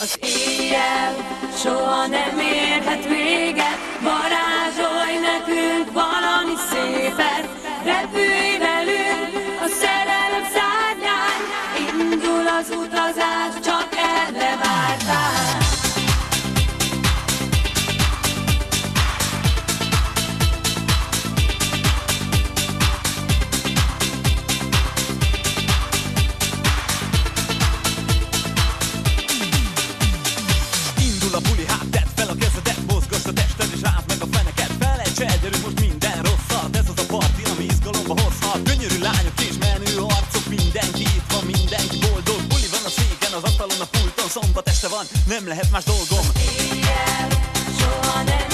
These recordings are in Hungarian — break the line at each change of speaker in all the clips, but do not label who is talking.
Az éjjel soha nem érhet véget, varázsolj nekünk valami
Szombat este van, nem lehet más dolgom
Éjjel soha nem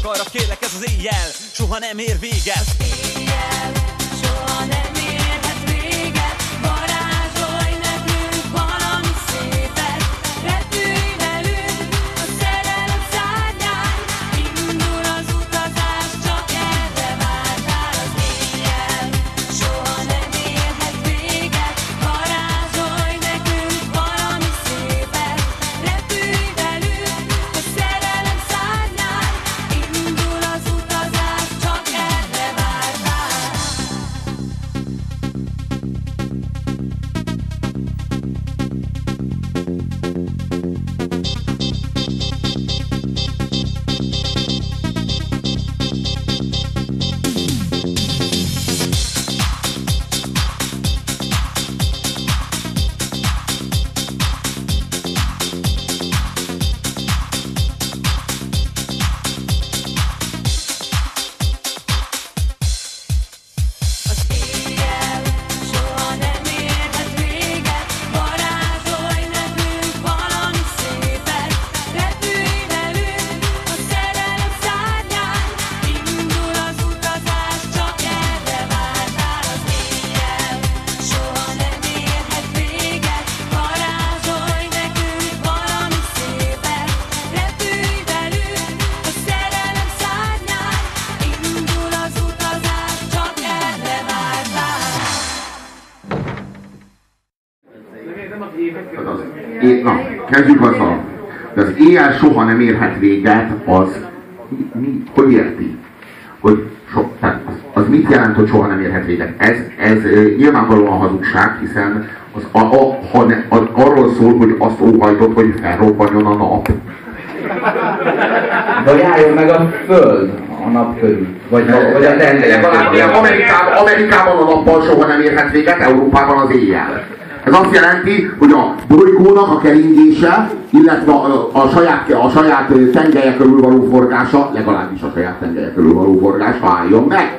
csak
arra kérlek ez az éjjel. Soha nem ér véget
Éjjel soha nem érhet
é, na, kezdjük azzal. De az éjjel soha nem érhet véget, az mi, mi, hogy érti? Hogy so, tehát az, az mit jelent, hogy soha nem érhet véget? Ez, ez nyilvánvalóan hazugság, hiszen az, a, a, ha ne, az arról szól, hogy azt óhajtott, hogy felrobbanjon a nap.
Vagy álljon meg a föld a nap körül. Vagy, a- vagy a körül.
Amerikában, Amerikában a nappal soha nem érhet véget, Európában az éjjel. Ez azt jelenti, hogy a bolygónak a keringése, illetve a, a, saját, a saját tengelye körül való forgása, legalábbis a saját tengelye körül való forgása álljon meg.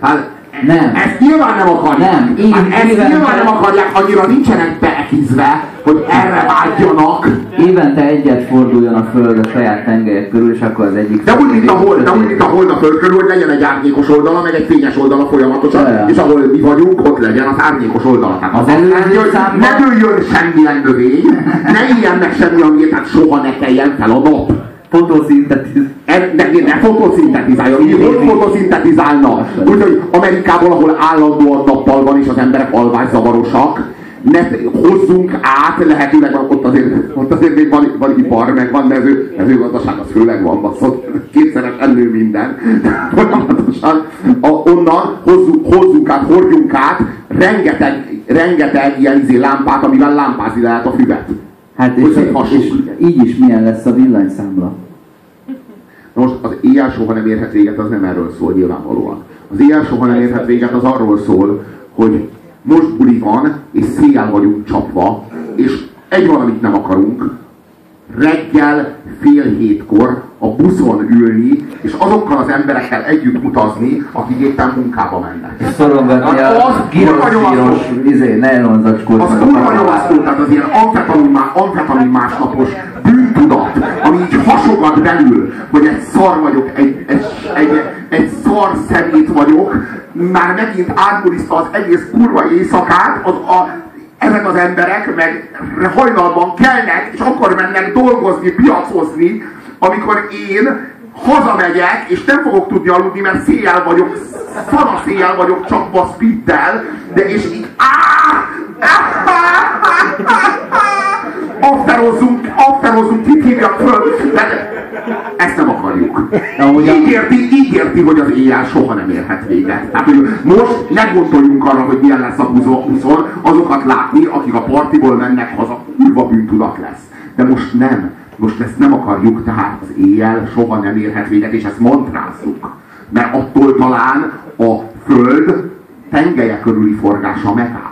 Hát,
Nem.
Ezt nyilván nem akarják.
Nem. Én-
hát ezt nyilván nem akarják, annyira nincsenek beekizve, hogy erre vágyjanak.
Évente egyet forduljon a föld a saját tengelyek körül, és akkor az egyik...
De úgy, mint a hold, de úgy, mint a hold a föld körül, hogy legyen egy árnyékos oldala, meg egy fényes oldala folyamatosan,
Jajjá.
és ahol mi vagyunk, ott legyen az árnyékos oldala. Tehát
Az
az
előző
hogy
számban-
ne dőljön semmilyen növény, ne éljen meg semmi, ami, tehát soha ne keljen fel a nap.
Fotoszintetizál.
E- Ne, ne fotoszintetizáljon, így hogy fotoszintetizálna. Úgyhogy Amerikában, ahol állandóan nappal van, és az emberek alvászavarosak, ne hozzunk át, lehetőleg ott azért, ott azért még van, van ipar, meg van mező, mezőgazdaság, az főleg van, baszott, kétszeresen nő minden. Folyamatosan a, onnan hozzunk, hozzunk át, hordjunk át rengeteg, rengeteg ilyen izé lámpát, amivel lámpázni lehet a füvet.
Hát és,
széthassuk.
és így is milyen lesz a villanyszámla.
Na most az éjjel soha nem érhet véget, az nem erről szól nyilvánvalóan. Az éjjel soha nem érhet véget, az arról szól, hogy most buli van, és széjjel vagyunk csapva, és egy valamit nem akarunk, reggel fél hétkor a buszon ülni, és azokkal az emberekkel együtt utazni, akik éppen munkába mennek.
Szorongatni
Az
a gyroszíros, izé, nylon zacskót.
Az kurva szó, tehát az ilyen amfetamin, amfetamin másnapos bűntudat, ami így hasogat belül, hogy egy szar vagyok, egy, egy, egy, egy szar szemét vagyok, már megint átbuliszta az egész kurva éjszakát, az a, ezek az emberek meg hajnalban kelnek, és akkor mennek dolgozni, piacozni, amikor én hazamegyek, és nem fogok tudni aludni, mert széjjel vagyok, szana széjjel vagyok csapva speeddel, de és így afterozzunk, hívjak föl, de ezt nem akarjuk.
Amúgy a-
Így érti, így érti, hogy az éjjel soha nem érhet véget. Tehát, hogy most ne gondoljunk arra, hogy milyen lesz a buszon, buszon azokat látni, akik a partiból mennek haza, kurva bűntudat lesz. De most nem. Most ezt nem akarjuk, tehát az éjjel soha nem érhet véget, és ezt mantrázzuk. Mert attól talán a Föld tengelye körüli forgása megáll.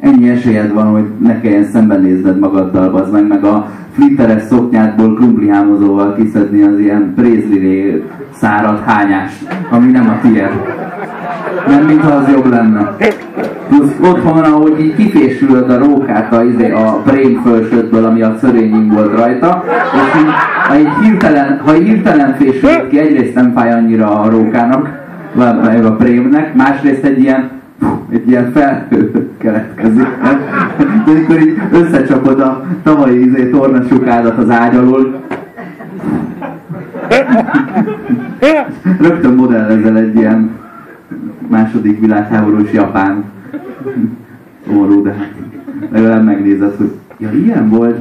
Ennyi esélyed van, hogy ne kelljen szembenézned magaddal, bazd meg, meg a flitteres szoknyádból krumplihámozóval kiszedni az ilyen prézliré szárad hányást, ami nem a tiéd. Nem, mintha az jobb lenne. Plusz otthon, ahogy így kifésülöd a rókát a, izé, a brém fölsödből, ami a szörényünk volt rajta, és így, ha így hirtelen, ha így hirtelen fésülöd ki, egyrészt nem fáj annyira a rókának, vagy a prémnek, másrészt egy ilyen egy ilyen felhő keletkezik. De amikor így összecsapod a tavalyi izé, tornasukádat az ágy alól, rögtön modellezel egy ilyen második világháborús japán orrú, de hát legalább megnézed, hogy ja, ilyen volt.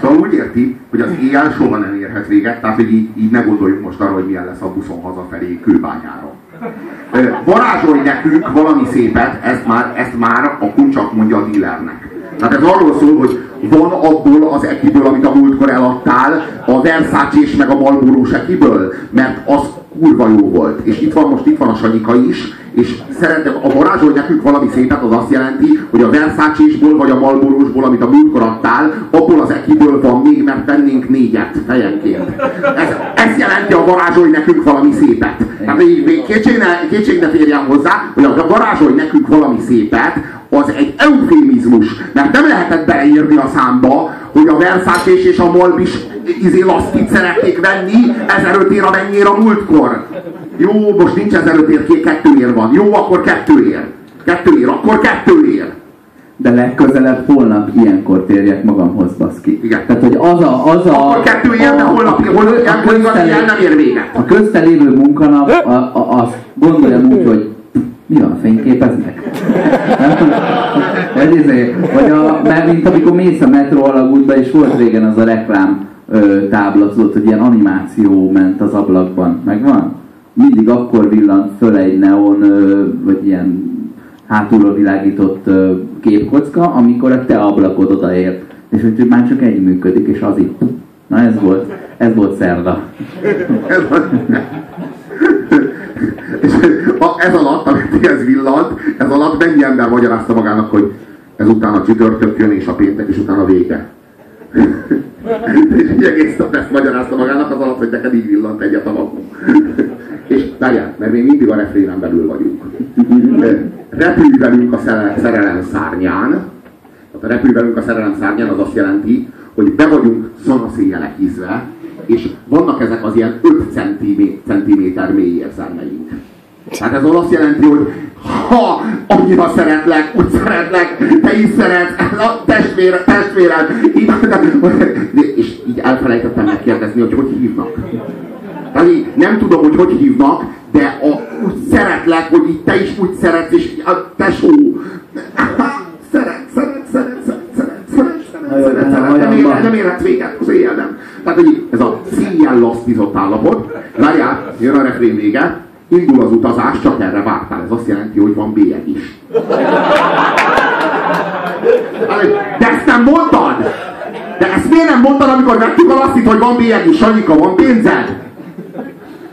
Szóval úgy érti, hogy az éjjel soha nem érhet véget, tehát hogy így, így ne gondoljunk most arra, hogy milyen lesz a buszon hazafelé kőbányára. Varázsolj nekünk valami szépet, ezt már, ezt már a kuncsak mondja a dealernek. Tehát ez arról szól, hogy van abból az ekiből, amit a múltkor eladtál, a Versace és meg a Marlboro ekiből, mert az kurva jó volt. És itt van most itt van a Sanyika is, és szerintem a varázsolj nekünk valami szépet, az azt jelenti, hogy a Versace-sból vagy a Marlboro-sból, amit a múltkor adtál, abból az ekiből van még, mert vennénk négyet fejenként. Ez, ez jelenti a varázsolj nekünk valami szépet. Tehát még, még kétség, ne, kétség ne hozzá, hogy a varázsolj nekünk valami szépet, az egy eufémizmus, mert nem lehetett beleírni a számba, hogy a Versace és a Molbis izé laszkit szeretnék venni 1005 ér amennyire a múltkor. Jó, most nincs 1005 ér, ké- kettő ér van. Jó, akkor kettő ér. Kettő ér, akkor kettő ér.
De legközelebb holnap ilyenkor térjek magamhoz, baszki.
Igen.
Tehát, hogy az a... Az a
Akkor kettő ér, de holnap, holnap ilyenkor nem ér véget.
A köztelévő munkanap, a, a, azt gondoljam úgy, hogy mi van, fényképeznek? Ez izé, vagy a, mert mint amikor mész a metró alagútba, és volt régen az a reklám ö, tábla, tudod, hogy ilyen animáció ment az ablakban, megvan? Mindig akkor villant föl egy neon, vagy ilyen hátulról világított képkocka, amikor a te ablakod odaért. És hogy már csak egy működik, és az itt. Na ez volt, ez volt szerda.
És a- ez alatt, amit ez villant, ez alatt mennyi ember magyarázta magának, hogy ezután a csütörtök jön, és a péntek, és utána vége. és így egész nap ezt magyarázta magának az alatt, hogy neked így villant egyet a magunk. És várjál, mert még mindig a refrénen belül vagyunk. Repülj velünk a szere- szerelem szárnyán. Tehát a repülj velünk a szerelem szárnyán az azt jelenti, hogy be vagyunk szanaszéjelekizve, és vannak ezek az ilyen 5 centiméter mély érzelmeink. Tehát ez azt jelenti, hogy ha annyira szeretlek, úgy szeretlek, te is szeretsz, a testvére, testvérem, így, és így elfelejtettem megkérdezni, hogy hogy hívnak. Dani, nem tudom, hogy hogy hívnak, de a, úgy szeretlek, hogy itt te is úgy szeretsz, és a tesó. Szeret, szeret, szeret, szeret, szeret, szeret, szeret, szeret, nem, élet, érhet véget az éjjelem. Tehát, hogy ez a szíjjel lasztízott állapot. Várjál, jön a refrén vége. Indul az utazás, csak erre vártál. Ez azt jelenti, hogy van bélyeg is. De ezt nem mondtad! De ezt miért nem mondtad, amikor megtudod azt hogy van bélyeg is, Sanyika, van pénzed?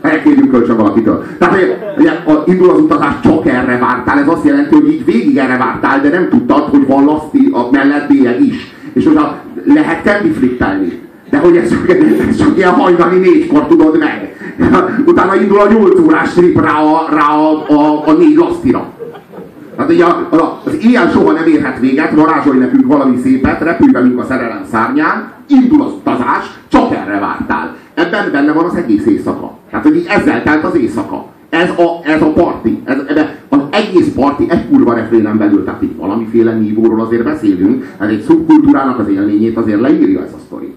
Elkérjünk kölcsön valakitől. Tehát hogy a, indul az utazás, csak erre vártál. Ez azt jelenti, hogy így végig erre vártál, de nem tudtad, hogy van laszti a mellett bélyeg is. És hogy a, lehet candy flippelni. De hogy ez, ez csak ilyen hajnali négykor tudod meg. Utána indul a 8 órás trip rá a, rá a, a, a négy lasztira. Hát ugye az éjjel soha nem érhet véget, varázsolj nekünk valami szépet, repülj velünk a szerelem szárnyán, indul az utazás, csak erre vártál. Ebben benne van az egész éjszaka. Tehát, hogy így ezzel telt az éjszaka. Ez a, ez a parti. Ez, ebbe, az egész parti egy kurva refrénen belül, tehát itt valamiféle nívóról azért beszélünk, hát egy szubkultúrának az élményét azért leírja ez a sztori.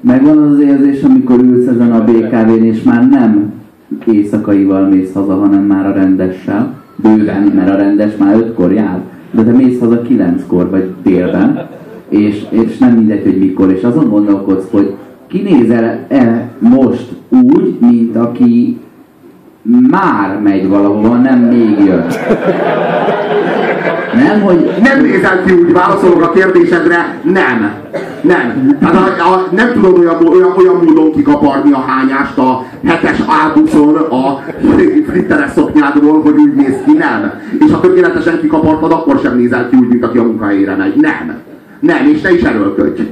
Megvan az az érzés, amikor ülsz ezen a BKV-n, és már nem éjszakaival mész haza, hanem már a rendessel. Bőven, mert a rendes már ötkor jár. De te mész haza kilenckor, vagy délben, és, és nem mindegy, hogy mikor. És azon gondolkodsz, hogy kinézel -e most úgy, mint aki már megy valahova, nem még jön. Nem, hogy
Nem nézel ki úgy, válaszolok a kérdésedre, nem. Nem. Hát a, a, nem tudod olyan, olyan, olyan módon kikaparni a hányást a hetes álbuszon a flitteres szoknyádról, hogy úgy néz ki, nem. És ha tökéletesen kikapartad, akkor sem nézel ki úgy, mint aki a munkahelyére megy. Nem. Nem, és ne is erőlködj.